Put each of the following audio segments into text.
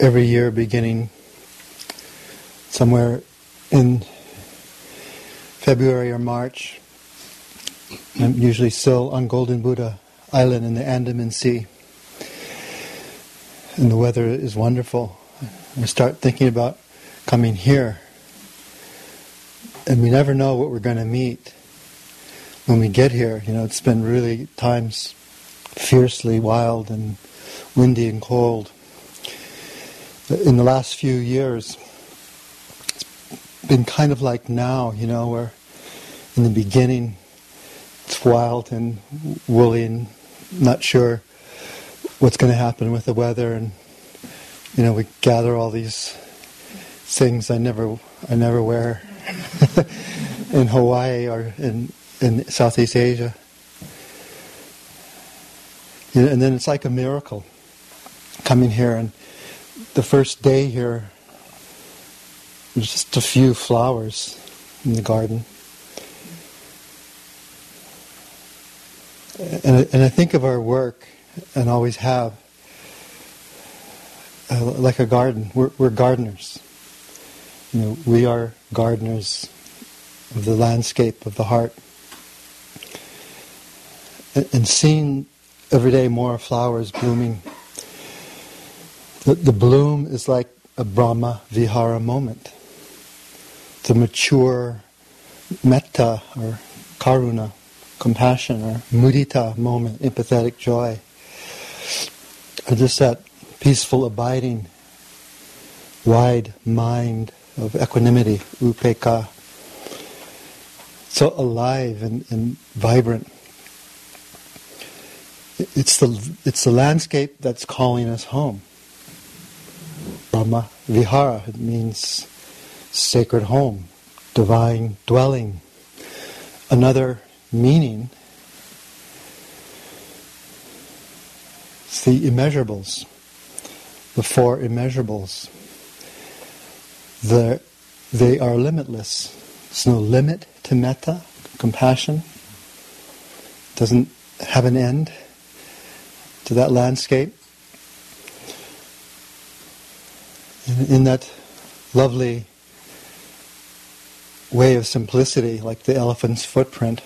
every year beginning somewhere in February or March. I'm usually still on Golden Buddha Island in the Andaman Sea. And the weather is wonderful. I start thinking about coming here. And we never know what we're going to meet when we get here. You know, it's been really times fiercely wild and windy and cold in the last few years, it's been kind of like now, you know, where in the beginning it's wild and woolly and not sure what's going to happen with the weather, and you know, we gather all these things I never, I never wear in Hawaii or in in Southeast Asia. And then it's like a miracle coming here and the first day here, there's just a few flowers in the garden. And I, and I think of our work, and always have, uh, like a garden. We're, we're gardeners. You know, we are gardeners of the landscape of the heart. And, and seeing every day more flowers blooming the, the bloom is like a Brahma Vihara moment. The mature metta or karuna, compassion or mudita moment, empathetic joy. Or just that peaceful abiding, wide mind of equanimity, upekkha. So alive and, and vibrant. It's the, it's the landscape that's calling us home. Brahma Vihara. It means sacred home, divine dwelling. Another meaning is the immeasurables, the four immeasurables. The, they are limitless. There's no limit to metta, compassion. Doesn't have an end to that landscape. In that lovely way of simplicity, like the elephant's footprint,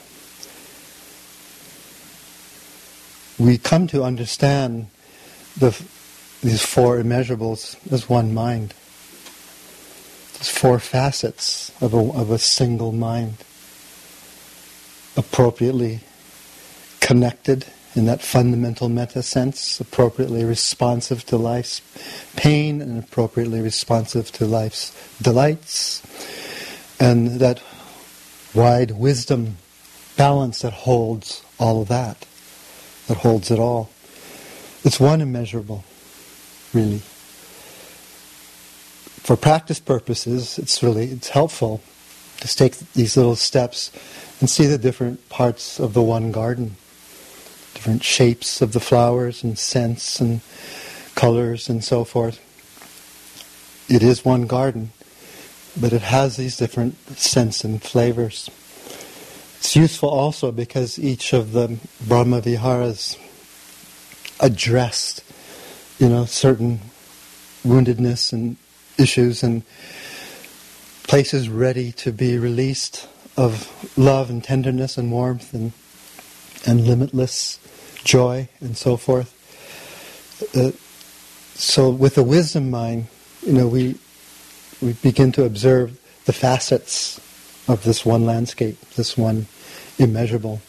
we come to understand the, these four immeasurables as one mind. These four facets of a, of a single mind, appropriately connected in that fundamental metta sense, appropriately responsive to life's pain and appropriately responsive to life's delights, and that wide wisdom balance that holds all of that, that holds it all. It's one immeasurable, really. For practice purposes, it's really it's helpful to take these little steps and see the different parts of the one garden different shapes of the flowers and scents and colors and so forth. It is one garden, but it has these different scents and flavors. It's useful also because each of the Brahma Viharas addressed, you know, certain woundedness and issues and places ready to be released of love and tenderness and warmth and and limitless joy and so forth. Uh, so with the wisdom mind, you know, we we begin to observe the facets of this one landscape, this one immeasurable.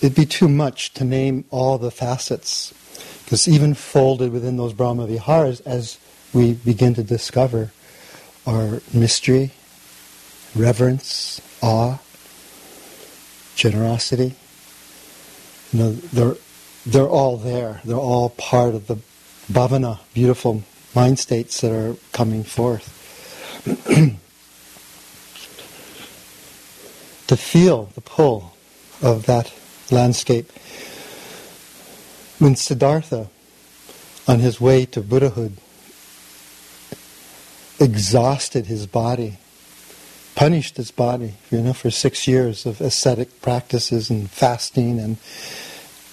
It'd be too much to name all the facets, because even folded within those Brahma Viharas, as we begin to discover, are mystery, reverence, awe, generosity. You know, they're they're all there. They're all part of the bhavana, beautiful mind states that are coming forth. to feel the pull of that landscape. When Siddhartha, on his way to Buddhahood, exhausted his body punished his body, you know, for six years of ascetic practices and fasting and,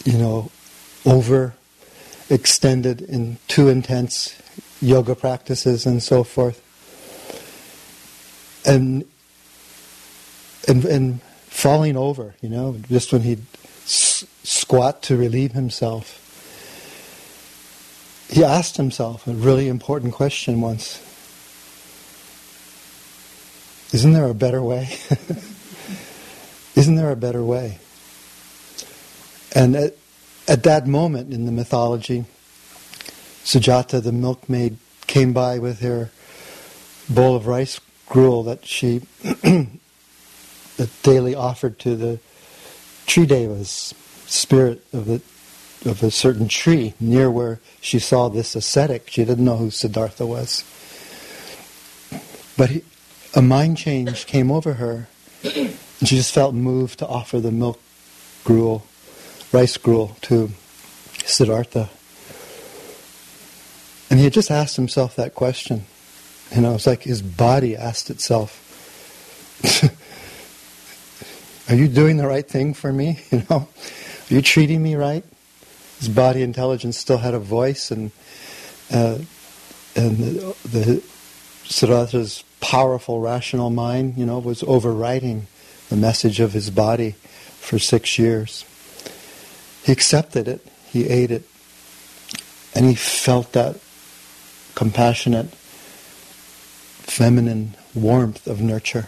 you know, over extended in too intense yoga practices and so forth. And, and, and falling over, you know, just when he'd s- squat to relieve himself. He asked himself a really important question once. Isn't there a better way? Isn't there a better way? And at, at that moment in the mythology, Sujata, the milkmaid, came by with her bowl of rice gruel that she that daily offered to the tree devas, spirit of the of a certain tree near where she saw this ascetic. She didn't know who Siddhartha was. But he, a mind change came over her, and she just felt moved to offer the milk gruel, rice gruel, to Siddhartha. And he had just asked himself that question. You know, it's like his body asked itself, Are you doing the right thing for me? You know, are you treating me right? His body intelligence still had a voice, and uh, and the, the Siddhartha's powerful rational mind, you know, was overriding the message of his body for six years. He accepted it. He ate it, and he felt that compassionate, feminine warmth of nurture.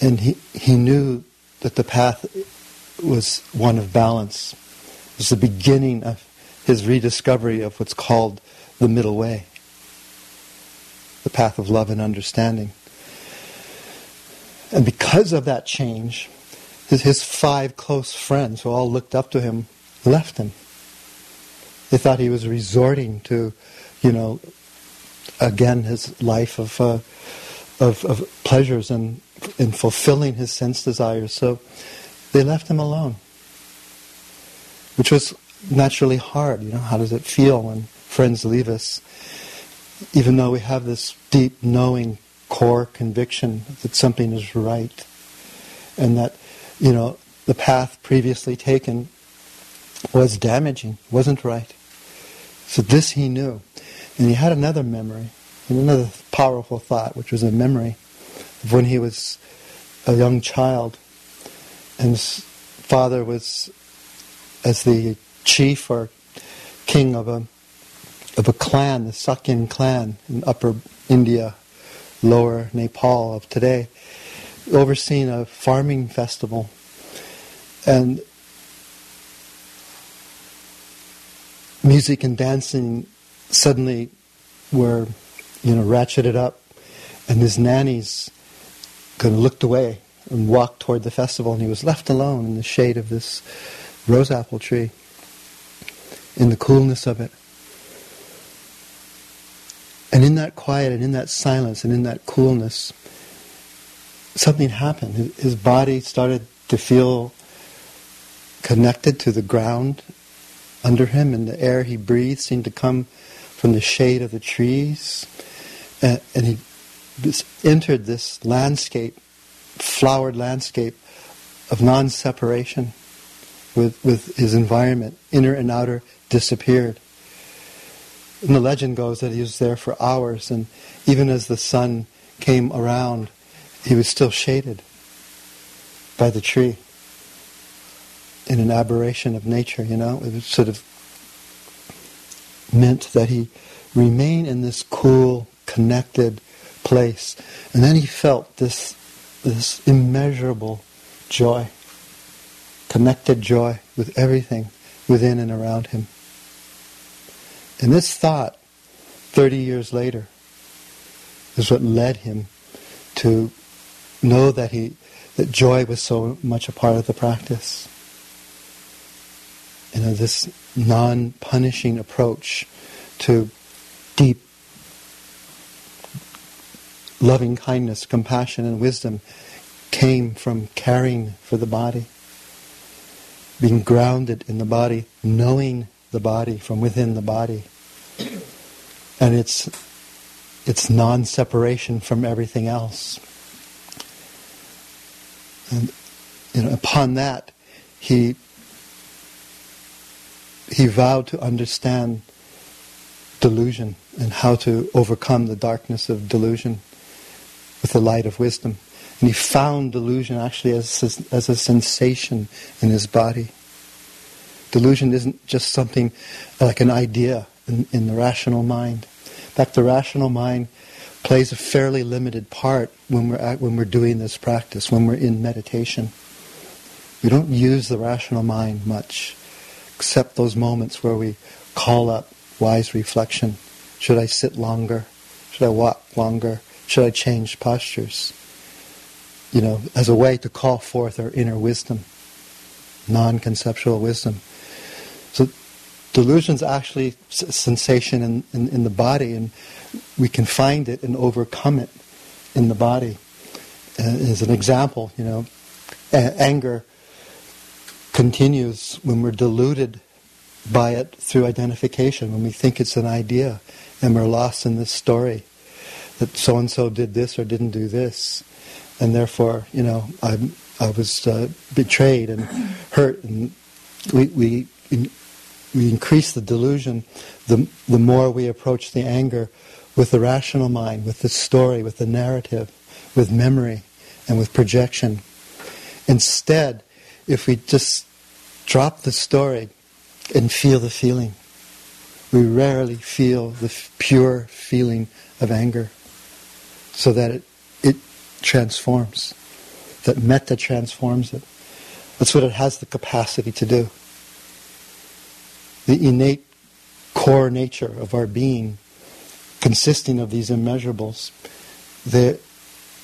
And he, he knew that the path was one of balance. It was the beginning of his rediscovery of what's called the middle way, path of love and understanding. And because of that change, his, his five close friends who all looked up to him left him. They thought he was resorting to, you know, again his life of uh, of, of pleasures and in fulfilling his sense desires. So they left him alone, which was naturally hard. You know, how does it feel when friends leave us, even though we have this deep knowing core conviction that something is right, and that you know the path previously taken was damaging, wasn't right. So this he knew. And he had another memory, and another powerful thought, which was a memory of when he was a young child. And his father was, as the chief or king of a, of a clan, the Sakyan clan in upper India, lower Nepal of today, overseeing a farming festival. And music and dancing suddenly were, you know, ratcheted up, and his nannies kind of looked away and walked toward the festival, and he was left alone in the shade of this rose apple tree, in the coolness of it. And in that quiet and in that silence and in that coolness, something happened. His body started to feel connected to the ground under him, and the air he breathed seemed to come from the shade of the trees. And, and he entered this landscape, flowered landscape of non-separation with, with his environment. Inner and outer disappeared. And the legend goes that he was there for hours, and even as the sun came around, he was still shaded by the tree in an aberration of nature, you know. It sort of meant that he remain in this cool, connected place. And then he felt this, this immeasurable joy, connected joy with everything within and around him. And this thought, 30 years later, is what led him to know that he that joy was so much a part of the practice you know, this non-punishing approach to deep loving kindness, compassion, and wisdom came from caring for the body, being grounded in the body, knowing the body from within the body. And it's, it's non-separation from everything else. And you know, upon that, he he vowed to understand delusion and how to overcome the darkness of delusion with the light of wisdom. And he found delusion actually as, as a sensation in his body. Delusion isn't just something like an idea in, in the rational mind. Fact, the rational mind plays a fairly limited part when we're at, when we're doing this practice, when we're in meditation. We don't use the rational mind much, except those moments where we call up wise reflection. Should I sit longer? Should I walk longer? Should I change postures? You know, as a way to call forth our inner wisdom, non-conceptual wisdom. Delusion's actually sensation in, in, in the body, and we can find it and overcome it in the body. Uh, as an example, you know, a- anger continues when we're deluded by it through identification, when we think it's an idea and we're lost in this story that so and so did this or didn't do this, and therefore, you know, I I was uh, betrayed and hurt, and we we we increase the delusion, the the more we approach the anger with the rational mind, with the story, with the narrative, with memory, and with projection. Instead, if we just drop the story and feel the feeling, we rarely feel the f- pure feeling of anger so that it, it transforms, that metta transforms it. That's what it has the capacity to do. The innate core nature of our being consisting of these immeasurables, they're,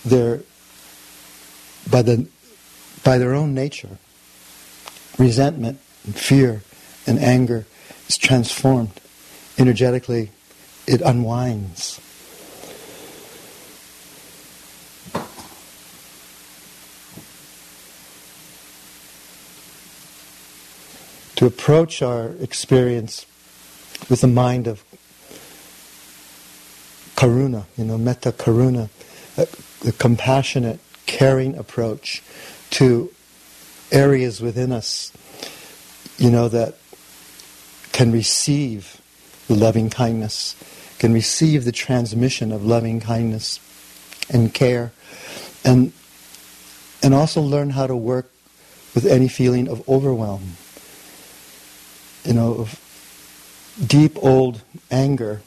they're by, the, by their own nature, resentment and fear and anger is transformed. Energetically, it unwinds. To approach our experience with the mind of karuna, you know, metta karuna, the compassionate, caring approach to areas within us, you know, that can receive the loving kindness, can receive the transmission of loving kindness and care, and and also learn how to work with any feeling of overwhelm. You know, of deep old anger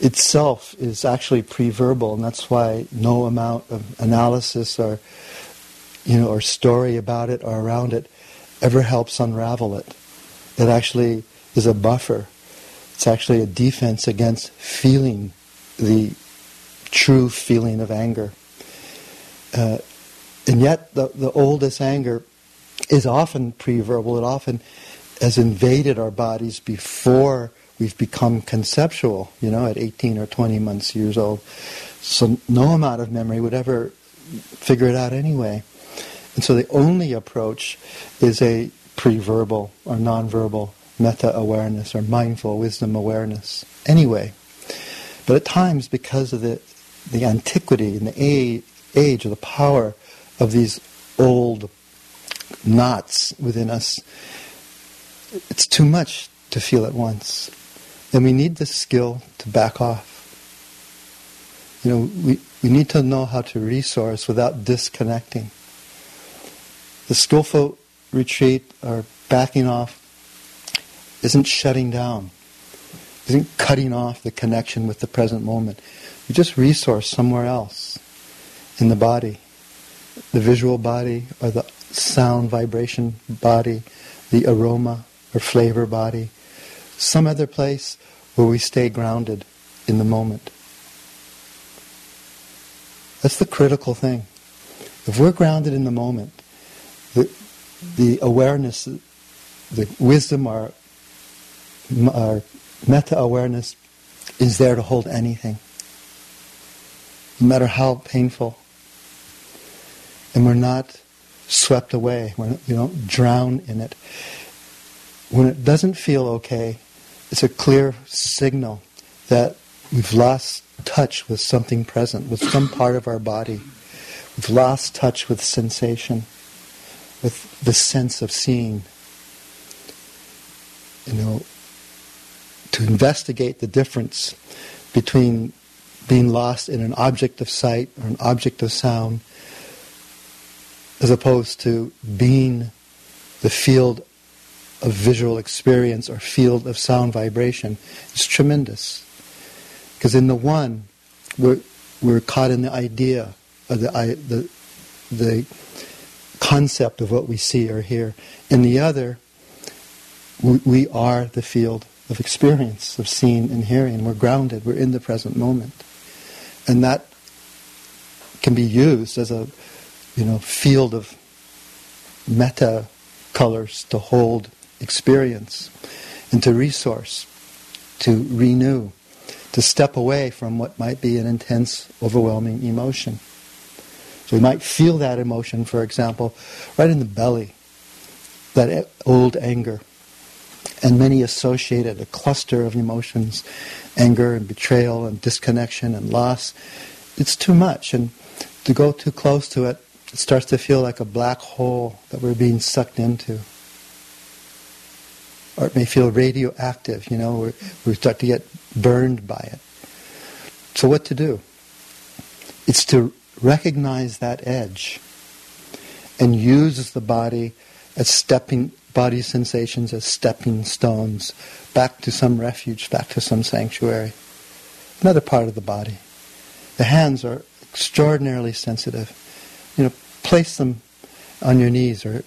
itself is actually pre-verbal, and that's why no amount of analysis or you know or story about it or around it ever helps unravel it. It actually is a buffer. It's actually a defense against feeling the true feeling of anger. Uh, and yet, the, the oldest anger is often pre-verbal. It often has invaded our bodies before we've become conceptual, you know, at 18 or 20 months, years old. So no amount of memory would ever figure it out anyway. And so the only approach is a pre-verbal or non-verbal metta awareness or mindful wisdom awareness anyway. But at times, because of the, the antiquity and the age, age or the power of these old knots within us, it's too much to feel at once then we need the skill to back off. You know, we, we need to know how to resource without disconnecting. The skillful retreat or backing off isn't shutting down, isn't cutting off the connection with the present moment. We just resource somewhere else in the body, the visual body or the sound vibration body, the aroma or flavor body, some other place where we stay grounded in the moment. That's the critical thing. If we're grounded in the moment, the, the awareness, the wisdom, our, our metta awareness is there to hold anything, no matter how painful. And we're not swept away. We don't drown in it. When it doesn't feel okay, it's a clear signal that we've lost touch with something present, with some part of our body. We've lost touch with sensation, with the sense of seeing. you know, to investigate the difference between being lost in an object of sight or an object of sound as opposed to being the field of visual experience or field of sound vibration is tremendous. Because in the one, we're, we're caught in the idea of the, the, the concept of what we see or hear. In the other, we, we are the field of experience, of seeing and hearing. We're grounded, we're in the present moment. And that can be used as a you know, field of metta colors to hold experience and to resource, to renew, to step away from what might be an intense, overwhelming emotion. So we might feel that emotion, for example, right in the belly, that old anger. And many associated, a cluster of emotions, anger and betrayal and disconnection and loss. It's too much. And to go too close to it, it starts to feel like a black hole that we're being sucked into or it may feel radioactive, you know, we start to get burned by it. So what to do? It's to recognize that edge and use the body as stepping body sensations as stepping stones back to some refuge, back to some sanctuary. Another part of the body. The hands are extraordinarily sensitive. You know, place them on your knees or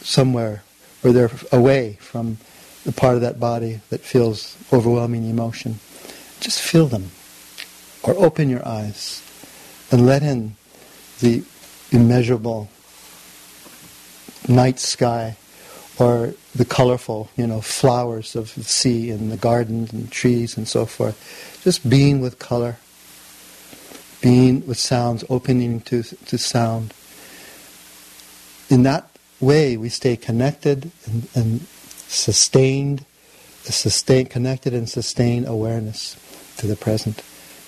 somewhere where they're away from the part of that body that feels overwhelming emotion. Just feel them. Or open your eyes and let in the immeasurable night sky or the colorful, you know, flowers of the sea and the gardens and trees and so forth. Just being with color, being with sounds, opening to, to sound. In that way, we stay connected and, and sustained, sustained, connected and sustained awareness to the present.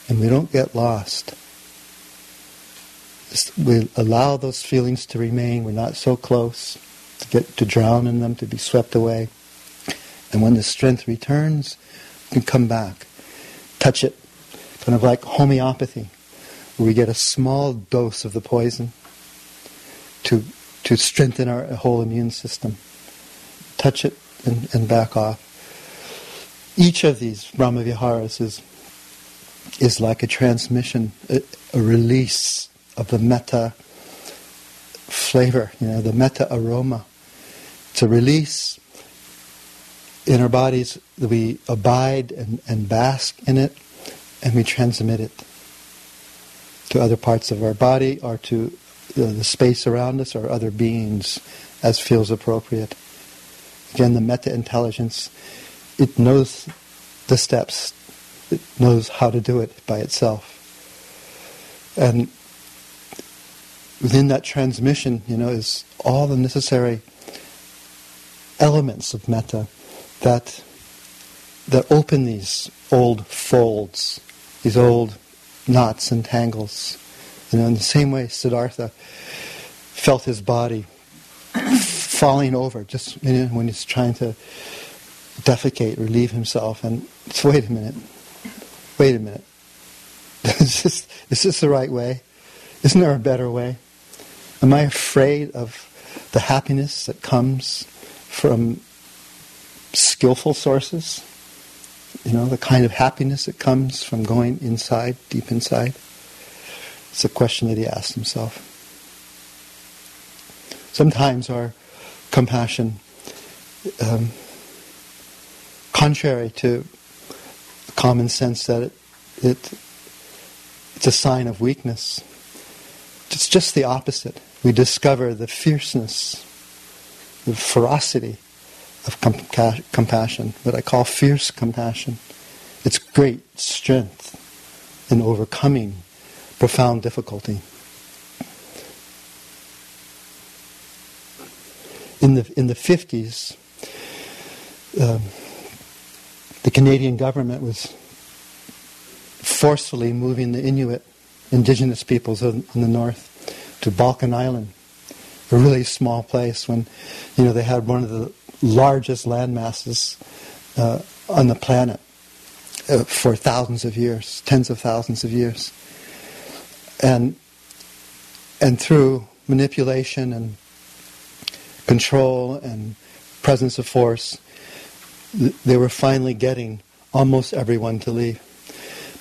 And we don't get lost. We allow those feelings to remain. We're not so close to get to drown in them, to be swept away. And when the strength returns, we can come back, touch it, kind of like homeopathy, where we get a small dose of the poison to to strengthen our whole immune system. Touch it, and, and back off. Each of these Brahmaviharas is, is like a transmission, a, a release of the metta flavor, you know, the metta aroma. A release in our bodies, we abide and, and bask in it, and we transmit it to other parts of our body or to uh, the space around us or other beings as feels appropriate. Again, the metta intelligence, it knows the steps, it knows how to do it by itself. And within that transmission, you know, is all the necessary elements of metta that that open these old folds, these old knots and tangles. You know, in the same way Siddhartha felt his body falling over just you know, when he's trying to defecate, relieve himself. And wait a minute, wait a minute. is, this, is this the right way? Isn't there a better way? Am I afraid of the happiness that comes from skillful sources? You know, the kind of happiness that comes from going inside, deep inside? It's a question that he asked himself. Sometimes our compassion, um, contrary to common sense that it, it it's a sign of weakness. It's just the opposite. We discover the fierceness, the ferocity of compa- compassion, what I call fierce compassion. It's great strength in overcoming profound difficulty. In the in the 50s, um, the Canadian government was forcefully moving the Inuit indigenous peoples in, the north to Balkan Island, a really small place when you know they had one of the largest land masses uh, on the planet uh, for thousands of years, tens of thousands of years. And, and through manipulation and control and presence of force, they were finally getting almost everyone to leave.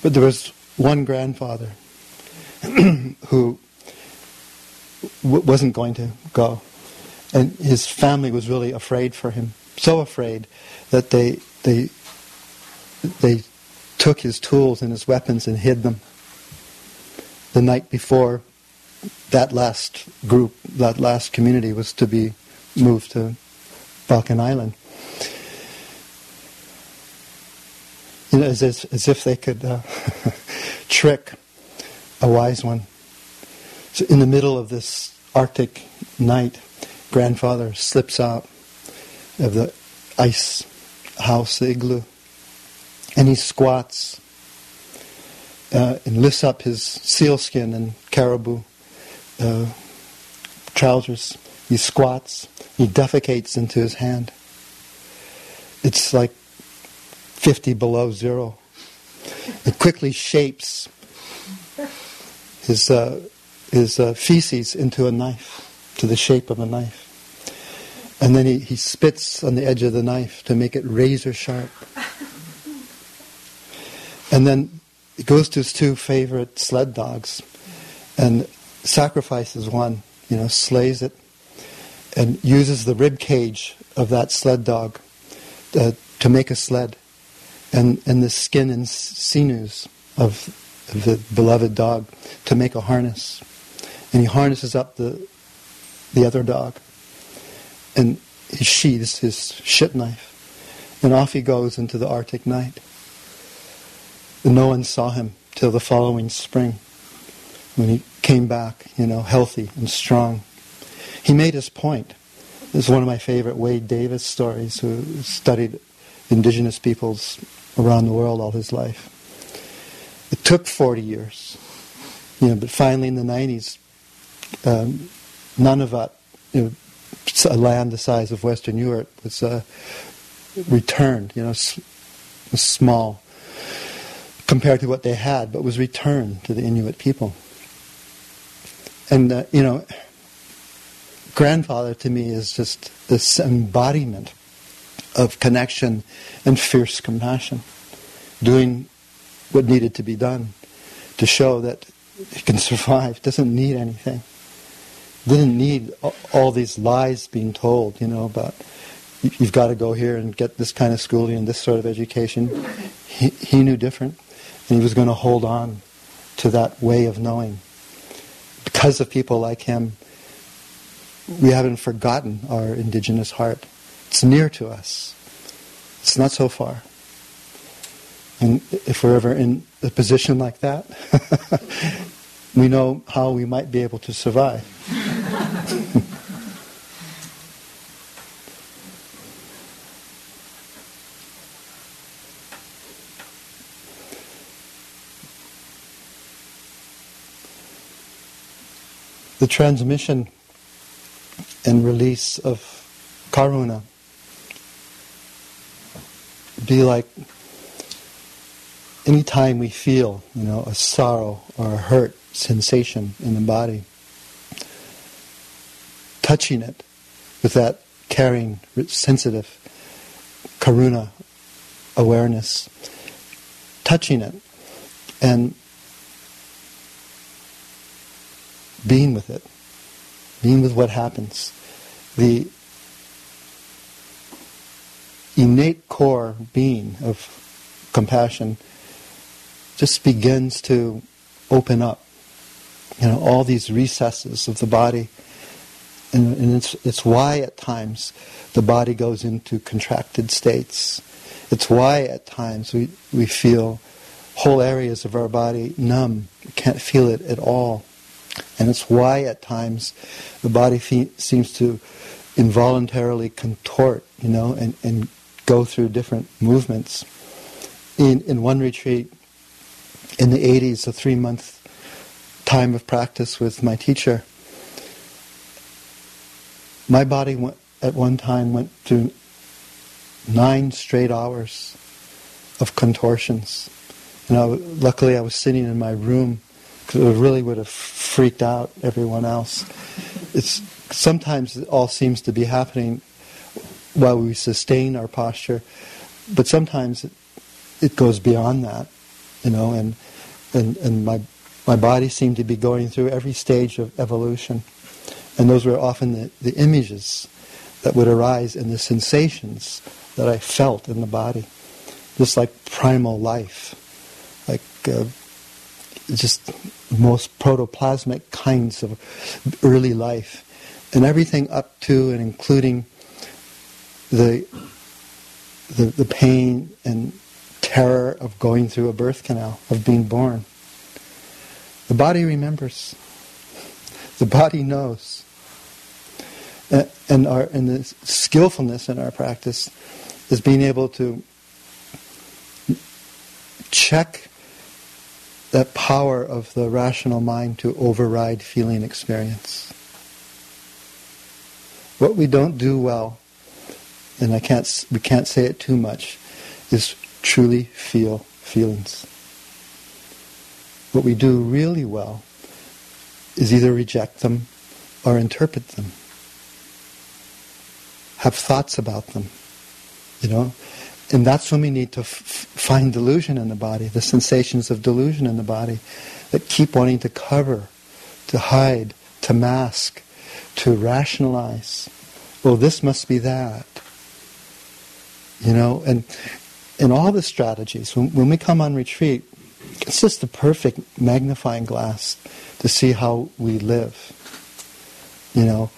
But there was one grandfather who w- wasn't going to go. And his family was really afraid for him, so afraid that they, they, they took his tools and his weapons and hid them. The night before that last group, that last community was to be moved to Bacan Island. You know, as, as, as if they could uh, trick a wise one. So in the middle of this Arctic night, grandfather slips out of the ice house, the igloo, and he squats uh, and lifts up his sealskin and caribou uh, trousers. He squats, he defecates into his hand. It's like 50 below zero. It quickly shapes his, uh, his uh, feces into a knife, to the shape of a knife. And then he, he spits on the edge of the knife to make it razor sharp. And then he goes to his two favorite sled dogs and sacrifices one, you know, slays it, and uses the rib cage of that sled dog uh, to make a sled, and, and the skin and sinews of, the beloved dog to make a harness. And he harnesses up the, the other dog, and he sheathes his shit knife, and off he goes into the Arctic night. And no one saw him till the following spring when he came back, you know, healthy and strong. He made his point. This is one of my favorite Wade Davis stories, who studied indigenous peoples around the world all his life. It took 40 years, you know, but finally in the 90s, um, Nunavut, you know, a land the size of Western Europe, was uh, returned, you know, s- small compared to what they had, but was returned to the Inuit people. And, uh, you know, grandfather to me is just this embodiment of connection and fierce compassion, doing what needed to be done to show that he can survive, doesn't need anything. Didn't need all these lies being told, you know, about you've got to go here and get this kind of schooling and this sort of education. He, he knew different, and he was going to hold on to that way of knowing. Because of people like him, we haven't forgotten our indigenous heart. It's near to us. It's not so far. And if we're ever in a position like that, we know how we might be able to survive. the transmission and release of karuna. Be like any time we feel, you know, a sorrow or a hurt sensation in the body, touching it with that caring, sensitive karuna awareness, touching it and being with it, being with what happens. The innate core being of compassion just begins to open up. You know, all these recesses of the body. And, and it's, it's why at times the body goes into contracted states. It's why at times we, we feel whole areas of our body numb, can't feel it at all. And it's why at times the body fe- seems to involuntarily contort, you know, and, and go through different movements. In, in one retreat in the 80s, a three month time of practice with my teacher, my body went, at one time went through nine straight hours of contortions. You know, luckily I was sitting in my room it really would have freaked out everyone else. It's sometimes it all seems to be happening while we sustain our posture, but sometimes it, it goes beyond that, you know, and and and my my body seemed to be going through every stage of evolution, and those were often the, the images that would arise and the sensations that I felt in the body, just like primal life, like uh, just most protoplasmic kinds of early life, and everything up to and including the the, the pain and terror of going through a birth canal, of being born. The body remembers. The body knows. And, our and the skillfulness in our practice is being able to check that power of the rational mind to override feeling experience. What we don't do well, and I can't, we can't say it too much, is truly feel feelings. What we do really well is either reject them or interpret them. Have thoughts about them, you know? And that's when we need to f- find delusion in the body, the sensations of delusion in the body that keep wanting to cover, to hide, to mask, to rationalize. Well, this must be that. You know, and in all the strategies, when, when we come on retreat, it's just the perfect magnifying glass to see how we live. You know,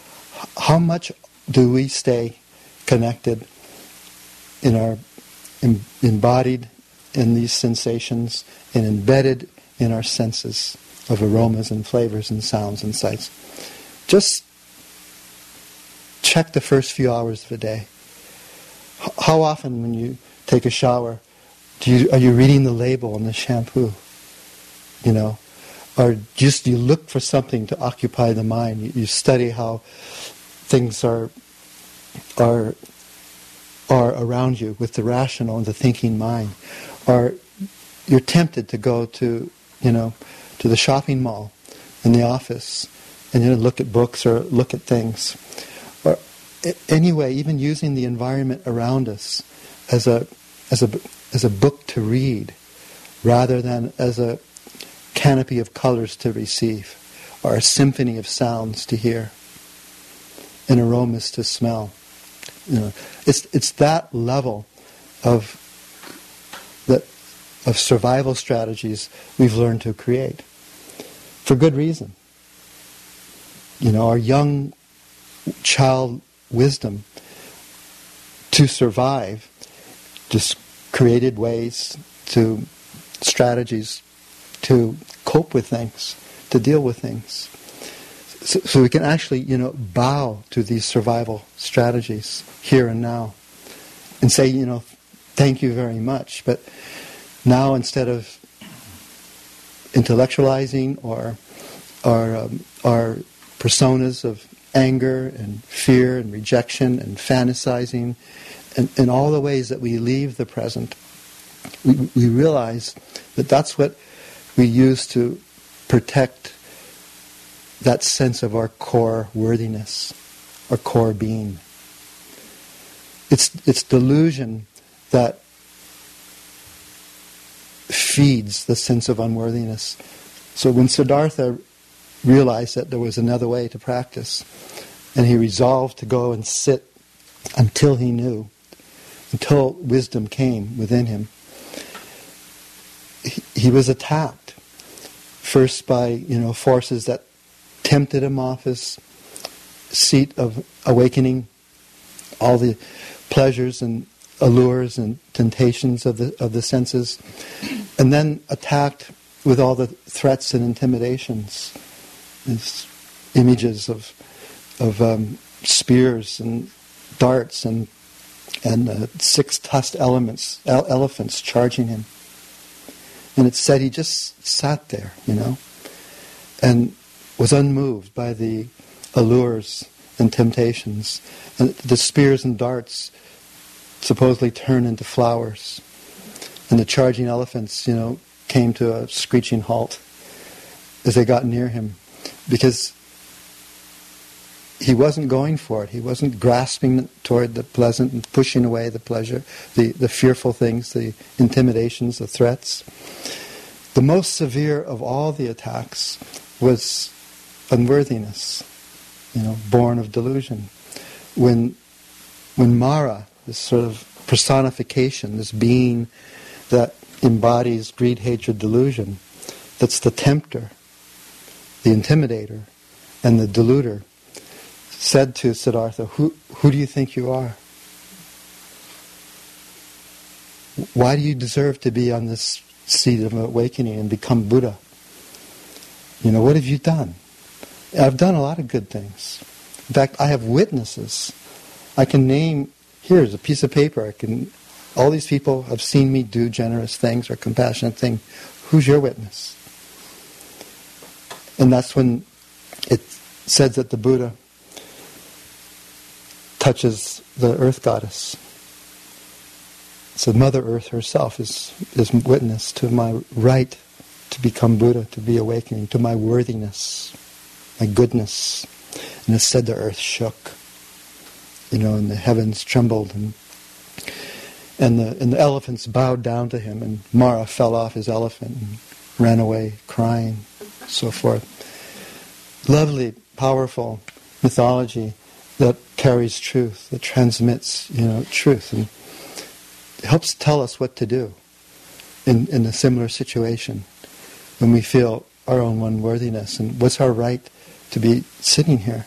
how much do we stay connected in our embodied in these sensations and embedded in our senses of aromas and flavors and sounds and sights. Just check the first few hours of a day. How often, when you take a shower, do you, are you reading the label on the shampoo? You know, or just you look for something to occupy the mind. You, you study how things are are are around you with the rational and the thinking mind. Or you're tempted to go to, you know, to the shopping mall in the office and know, look at books or look at things. Or anyway, even using the environment around us as a as a as a book to read rather than as a canopy of colors to receive or a symphony of sounds to hear and aromas to smell. You know, it's, it's that level of, that, of survival strategies we've learned to create for good reason. You know, our young child wisdom to survive just created ways to strategies to cope with things, to deal with things. So, so, we can actually, you know, bow to these survival strategies here and now and say, you know, thank you very much. But now instead of intellectualizing or our, um, our personas of anger and fear and rejection and fantasizing and, and all the ways that we leave the present, we, we realize that that's what we use to protect that sense of our core worthiness, our core being. It's, it's delusion that feeds the sense of unworthiness. So when Siddhartha realized that there was another way to practice, and he resolved to go and sit until he knew, until wisdom came within him, he, he was attacked first by you know forces that tempted him off his seat of awakening, all the pleasures and allures and temptations of the of the senses, and then attacked with all the threats and intimidations, these images of of um, spears and darts and and uh, six tusked elements elephants charging him. And it said he just sat there, you know, and was unmoved by the allures and temptations. And the spears and darts supposedly turn into flowers. And the charging elephants, you know, came to a screeching halt as they got near him because he wasn't going for it. He wasn't grasping toward the pleasant and pushing away the pleasure, the, the fearful things, the intimidations, the threats. The most severe of all the attacks was unworthiness, you know, born of delusion. When, when Mara, this sort of personification, this being that embodies greed, hatred, delusion, that's the tempter, the intimidator, and the deluder, said to Siddhartha, who, who do you think you are? Why do you deserve to be on this seat of awakening and become Buddha? You know, what have you done? I've done a lot of good things. In fact, I have witnesses. I can name, here's a piece of paper. I can, all these people have seen me do generous things or compassionate things. Who's your witness? And that's when it says that the Buddha touches the earth goddess. So Mother Earth herself is, is witness to my right to become Buddha, to be awakening, to my worthiness, my goodness. And it said the earth shook, you know, and the heavens trembled, and and the and the elephants bowed down to him, and Mara fell off his elephant and ran away crying, so forth. Lovely, powerful mythology that carries truth, that transmits, you know, truth, and helps tell us what to do in, in a similar situation when we feel our own unworthiness and what's our right to be sitting here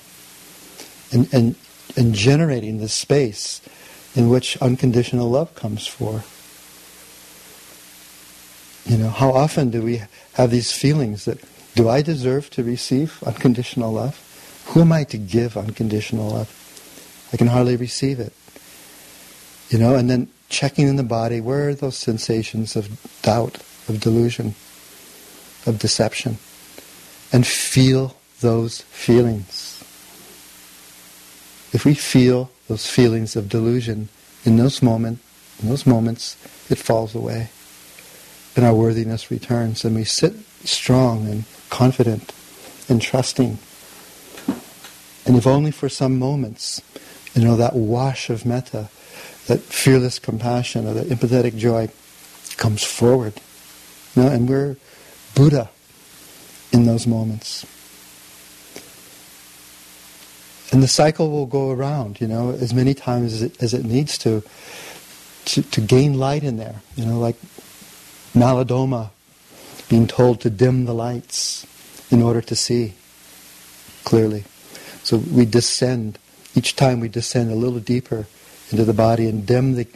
and, and, and generating this space in which unconditional love comes for. You know, how often do we have these feelings that, do I deserve to receive unconditional love? Who am I to give unconditional love? I can hardly receive it. You know, and then checking in the body, where are those sensations of doubt, of delusion, of deception? And feel those feelings. If we feel those feelings of delusion in those moment, in those moments, it falls away. And our worthiness returns and we sit strong and confident and trusting and if only for some moments, you know, that wash of metta, that fearless compassion or that empathetic joy comes forward. You know, and we're Buddha in those moments. And the cycle will go around, you know, as many times as it, as it needs to, to, to gain light in there. You know, like Malidoma being told to dim the lights in order to see clearly. So we descend. Each time we descend a little deeper into the body and dim the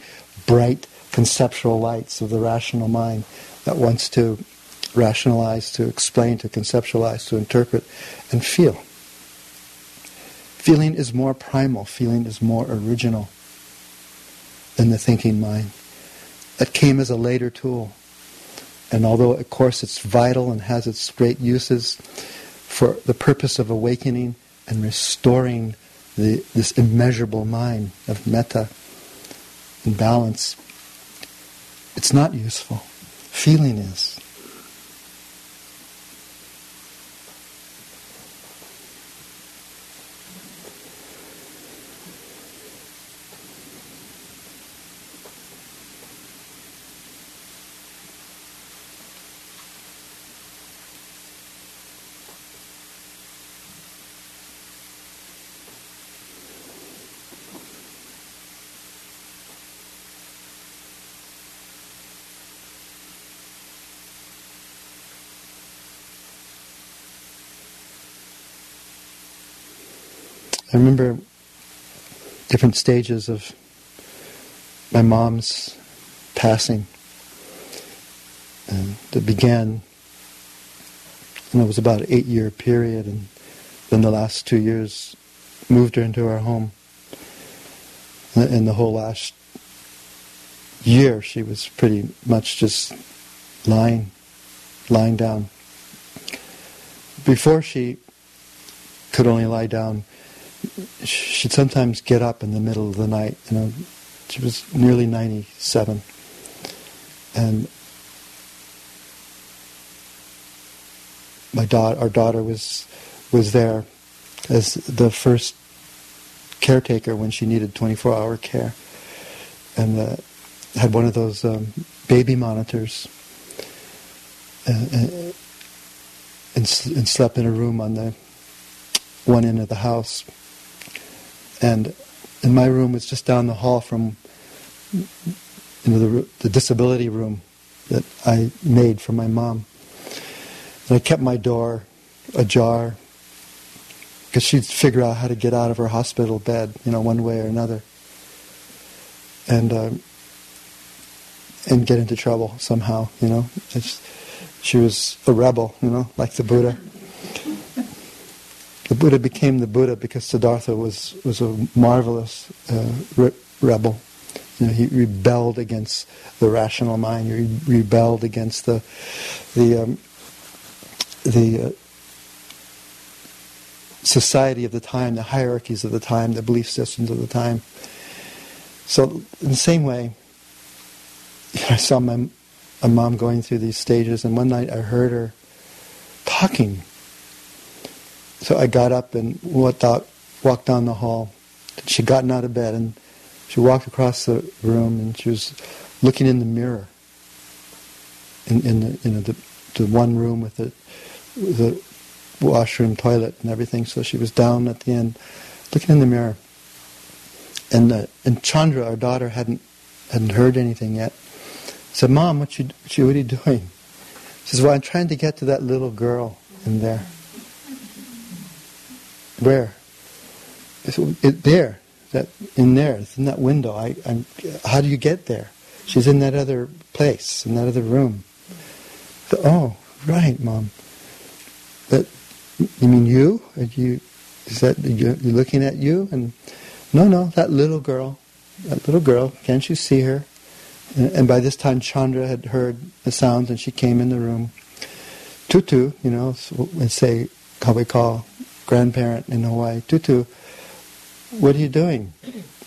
bright conceptual lights of the rational mind that wants to rationalize, to explain, to conceptualize, to interpret, and feel. Feeling is more primal, feeling is more original than the thinking mind. That came as a later tool. And although, of course, it's vital and has its great uses for the purpose of awakening and restoring the, this immeasurable mind of metta and balance, it's not useful. Feeling is. I remember different stages of my mom's passing. And that began and it was about an eight year period and then the last two years moved her into our home. And the whole last year she was pretty much just lying lying down. Before she could only lie down she'd sometimes get up in the middle of the night, you know, She was nearly 97. And my daughter, our daughter was was there as the first caretaker when she needed 24-hour care, and uh, had one of those um, baby monitors, uh, and, and, and slept in a room on the one end of the house, and in my room was just down the hall from you know, the, the disability room that I made for my mom. And I kept my door ajar because she'd figure out how to get out of her hospital bed, you know, one way or another, and uh, and get into trouble somehow, you know. It's, she was a rebel, you know, like the Buddha. The Buddha became the Buddha because Siddhartha was was a marvelous uh, re- rebel. You know, he rebelled against the rational mind. He rebelled against the the um, the uh, society of the time, the hierarchies of the time, the belief systems of the time. So, in the same way, I saw my, my mom going through these stages, and one night I heard her talking. So I got up and walked, out, walked down the hall. She'd gotten out of bed, and she walked across the room, and she was looking in the mirror in, in the, you know, the, the one room with the, the washroom, toilet, and everything. So she was down at the end, looking in the mirror. And uh, and Chandra, our daughter, hadn't hadn't heard anything yet. Said, "Mom, what you, what you are you doing?" She says, "Well, I'm trying to get to that little girl in there." Where? Said, it, there, that in there, it's in that window. I, I'm, how do you get there? She's in that other place, in that other room. Said, oh, right, mom. That you mean you? Are you is that you're looking at you? And no, no, that little girl, that little girl. Can't you see her? And, by this time, Chandra had heard the sounds, and she came in the room. Tutu, you know, and say how we call grandparent in Hawaii. Tutu, what are you doing?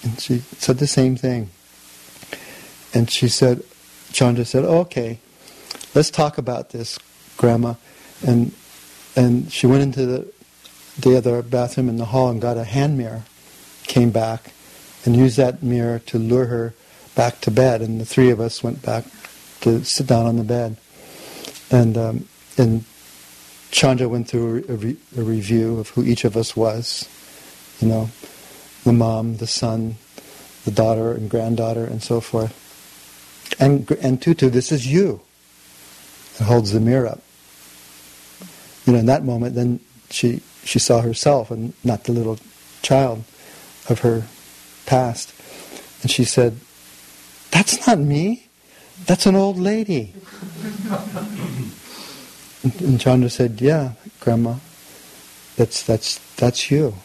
And she said the same thing. And she said, Chandra said, oh, okay, let's talk about this, Grandma. And and she went into the, the other bathroom in the hall and got a hand mirror, came back, and used that mirror to lure her back to bed. And the three of us went back to sit down on the bed. And, um, and Chandra went through a, re- a review of who each of us was. You know, the mom, the son, the daughter and granddaughter, and so forth. And, and Tutu, this is you. And holds the mirror up you know, in that moment, then she she saw herself and not the little child of her past, and she said, "That's not me. That's an old lady." and, and Chandra said, "Yeah, Grandma, that's that's that's you."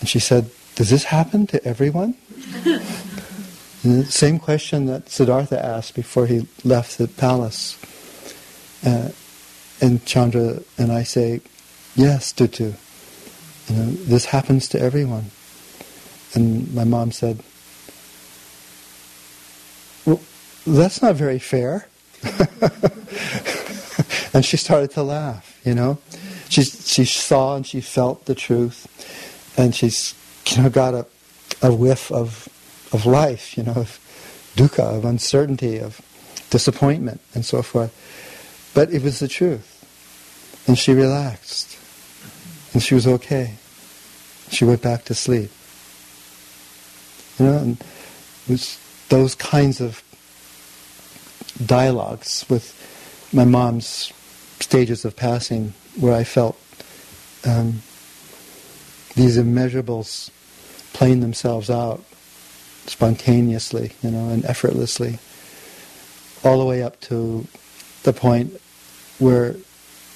And she said, "Does this happen to everyone?" the same question that Siddhartha asked before he left the palace. Uh, and Chandra and I say, yes, Tutu. You know, this happens to everyone. And my mom said, well, that's not very fair. and she started to laugh, you know. She, she saw and she felt the truth. And she's, you know, got a, a whiff of, of life, you know, of dukkha, of uncertainty, of disappointment, and so forth. But it was the truth. And she relaxed. And she was okay. She went back to sleep. You know, and it was those kinds of dialogues with my mom's stages of passing where I felt um, these immeasurables playing themselves out spontaneously, you know, and effortlessly, all the way up to the point where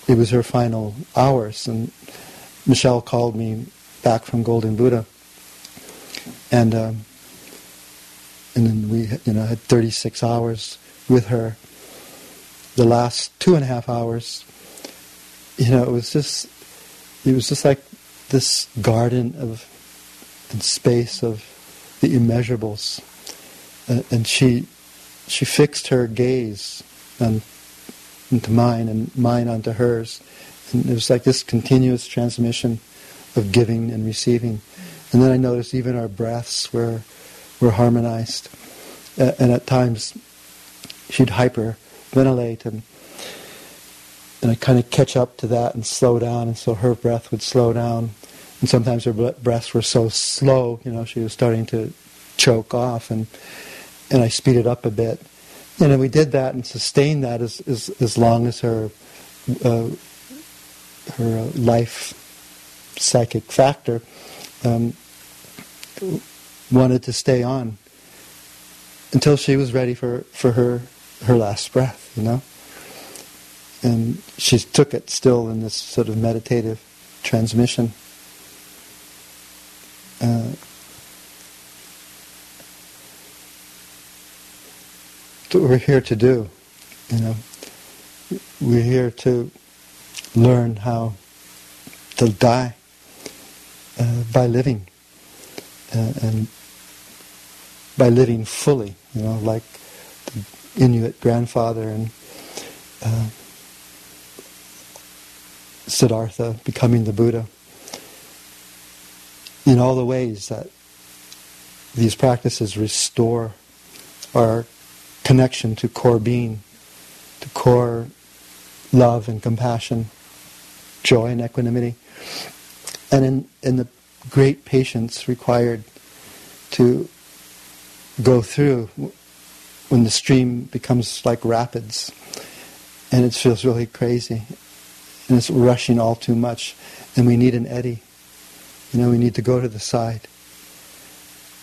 it was her final hours, and Michelle called me back from Golden Buddha, and um, and then we you know had 36 hours with her. The last two and a half hours, you know, it was just it was just like this garden of space of the immeasurables. Uh, and she, she fixed her gaze on, into mine and mine onto hers. And it was like this continuous transmission of giving and receiving. And then I noticed even our breaths were, were harmonized. Uh, and at times she'd hyperventilate and and I kind of catch up to that and slow down, and so her breath would slow down. And sometimes her breaths were so slow, you know, she was starting to choke off, and and I speed it up a bit. And then we did that and sustained that as as, as long as her uh, her life psychic factor um, wanted to stay on until she was ready for, for her her last breath, you know. And she took it still in this sort of meditative transmission. Uh, what we're here to do, you know. We're here to learn how to die uh, by living uh, and by living fully, you know, like Inuit grandfather and uh, Siddhartha becoming the Buddha. In all the ways that these practices restore our connection to core being, to core love and compassion, joy and equanimity, and in, in the great patience required to go through when the stream becomes like rapids and it feels really crazy and it's rushing all too much and we need an eddy. You know, we need to go to the side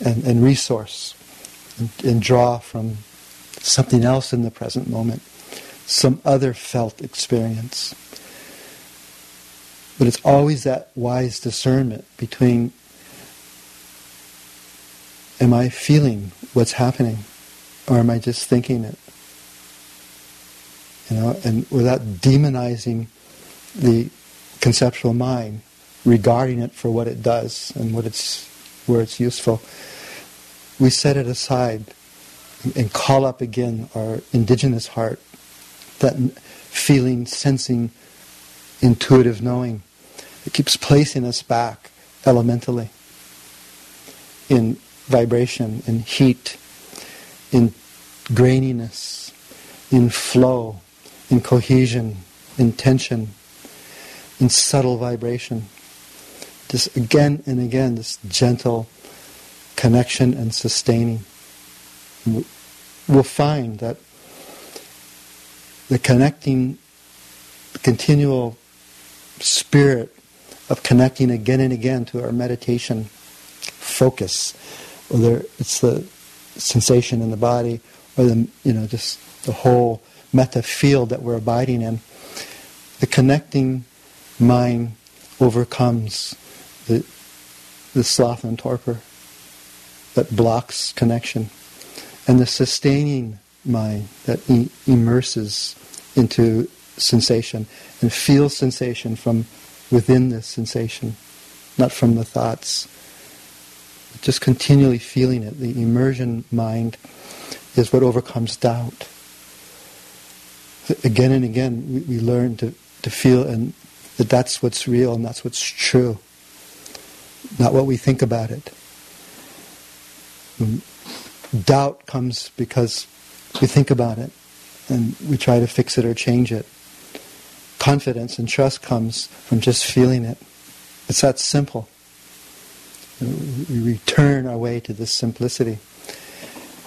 and, and resource and, and draw from something else in the present moment, some other felt experience. But it's always that wise discernment between am I feeling what's happening or am I just thinking it? You know, and without demonizing the conceptual mind, regarding it for what it does and what it's where it's useful, we set it aside and call up again our indigenous heart, that feeling, sensing, intuitive knowing. It keeps placing us back elementally in vibration, in heat, in graininess, in flow, in cohesion, in tension, in subtle vibration. This again and again, this gentle connection and sustaining. We'll find that the connecting, continual spirit of connecting again and again to our meditation focus, whether it's the sensation in the body or the you know just the whole metta field that we're abiding in. The connecting mind overcomes the the sloth and torpor that blocks connection, and the sustaining mind that e- immerses into sensation and feels sensation from within this sensation, not from the thoughts. Just continually feeling it. The immersion mind is what overcomes doubt. Again and again, we, we learn to, to feel and that that's what's real and that's what's true, not what we think about it. Doubt comes because we think about it and we try to fix it or change it confidence and trust comes from just feeling it. It's that simple. We return our way to this simplicity.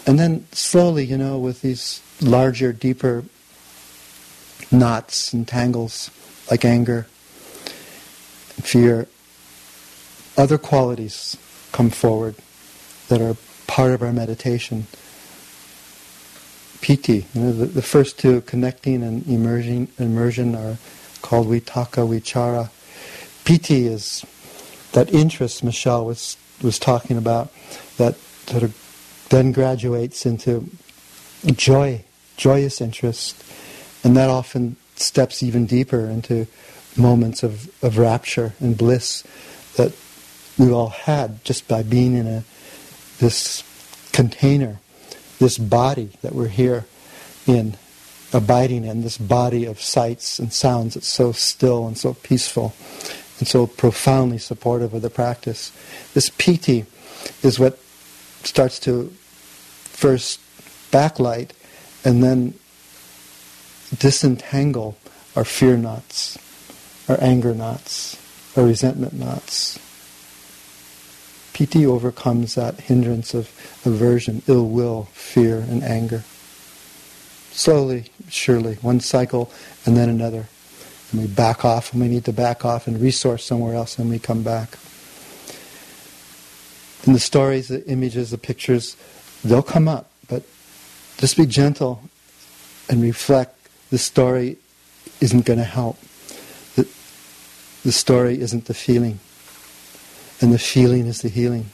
And then slowly, you know, with these larger, deeper knots and tangles like anger, fear, other qualities come forward that are part of our meditation piti. You know, the, the first two, connecting and immersion, immersion, are called vitaka vichara. Piti is that interest Michelle was was talking about, that sort of then graduates into joy, joyous interest, and that often steps even deeper into moments of, of rapture and bliss that we've all had just by being in a this container, this body that we're here in, abiding in, this body of sights and sounds that's so still and so peaceful and so profoundly supportive of the practice. This piti is what starts to first backlight and then disentangle our fear knots, our anger knots, our resentment knots. piti overcomes that hindrance of aversion, ill will, fear, and anger. Slowly, surely, one cycle and then another. And we back off when we need to back off and resource somewhere else and we come back. And the stories, the images, the pictures, they'll come up, but just be gentle and reflect. The story isn't going to help. The, the story isn't the feeling. And the feeling is the healing.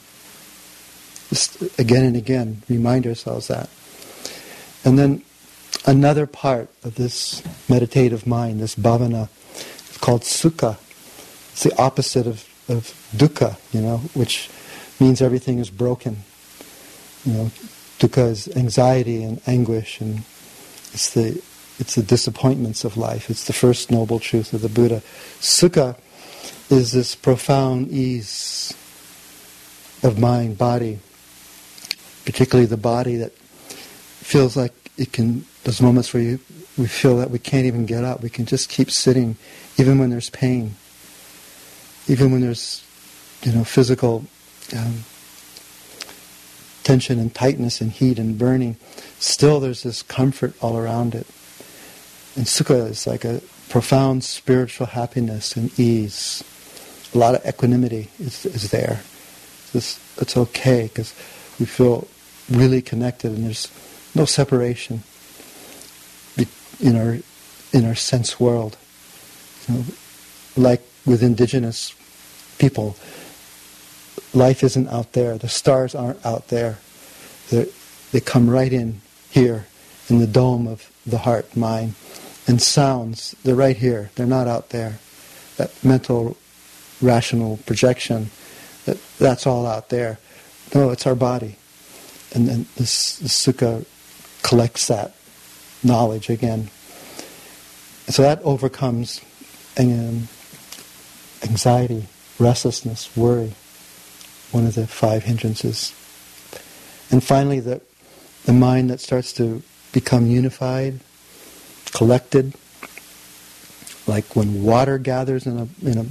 Just again and again, remind ourselves that. And then another part of this meditative mind, this bhavana, is called sukha. It's the opposite of, of dukkha, you know, which means everything is broken. You know, dukkha is anxiety and anguish, and it's the it's the disappointments of life. It's the first noble truth of the Buddha. Sukha is this profound ease of mind, body, particularly the body that feels like it can. Those moments where you, we feel that we can't even get up, we can just keep sitting, even when there's pain, even when there's, you know, physical um, tension and tightness and heat and burning, still there's this comfort all around it. And sukha is like a profound spiritual happiness and ease. A lot of equanimity is, is there. It's, it's okay because we feel really connected and there's no separation in our in our sense world. You know, like with indigenous people, life isn't out there. The stars aren't out there. They're, they come right in here in the dome of the heart, mind. And sounds, they're right here. They're not out there. That mental, rational projection, that, that's all out there. No, it's our body. And then this, this sukha collects that knowledge again. So that overcomes anxiety, restlessness, worry one of the five hindrances. And finally, the, the mind that starts to become unified, collected, like when water gathers in a, in a,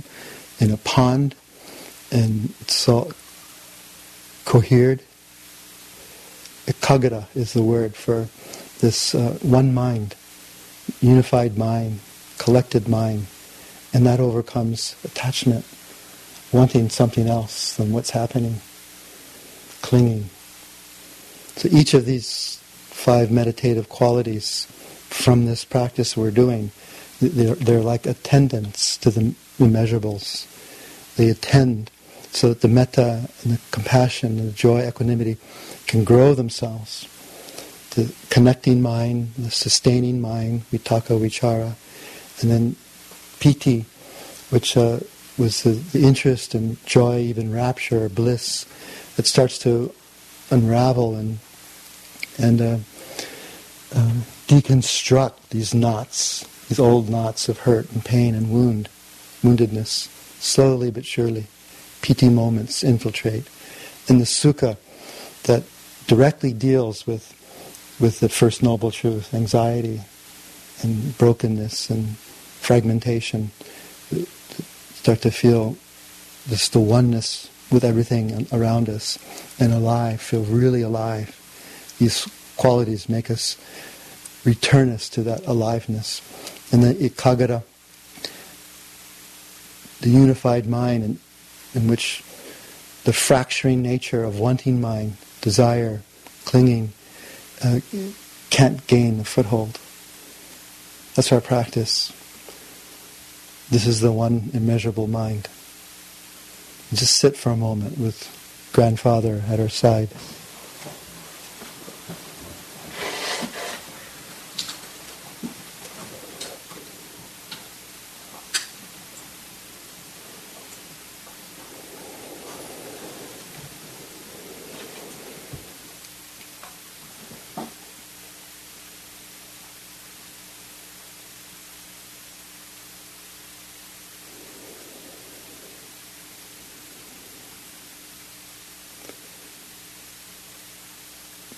in a pond and it's all cohered. Ekaggata is the word for this uh, one mind, unified mind, collected mind, and that overcomes attachment wanting something else than what's happening, clinging. So each of these five meditative qualities from this practice we're doing, they're, they're like attendants to the immeasurables. They attend so that the metta and the compassion and the joy, equanimity can grow themselves. The connecting mind, the sustaining mind, vitaka, vichara, and then piti, which uh, was the, the interest and joy, even rapture or bliss that starts to unravel and and uh, uh, deconstruct these knots, these old knots of hurt and pain and wound, woundedness, slowly but surely. Piti moments infiltrate, and the sukha that directly deals with with the first noble truth, anxiety and brokenness and fragmentation start to feel just the oneness with everything around us and alive, feel really alive. These qualities make us return us to that aliveness. And the ekaggata, the unified mind in, in which the fracturing nature of wanting mind, desire, clinging, uh, can't gain a foothold. That's our practice. This is the one immeasurable mind. Just sit for a moment with grandfather at our side.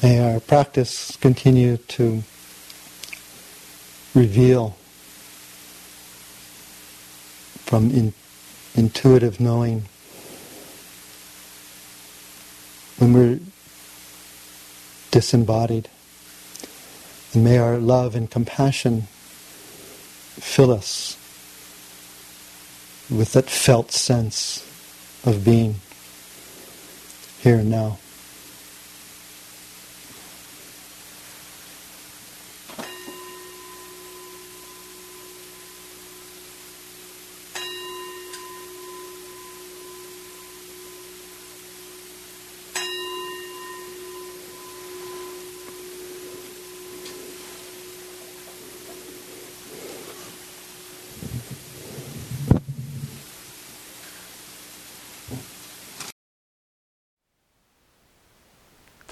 May our practice continue to reveal from in, intuitive knowing when we're disembodied. And may our love and compassion fill us with that felt sense of being here and now.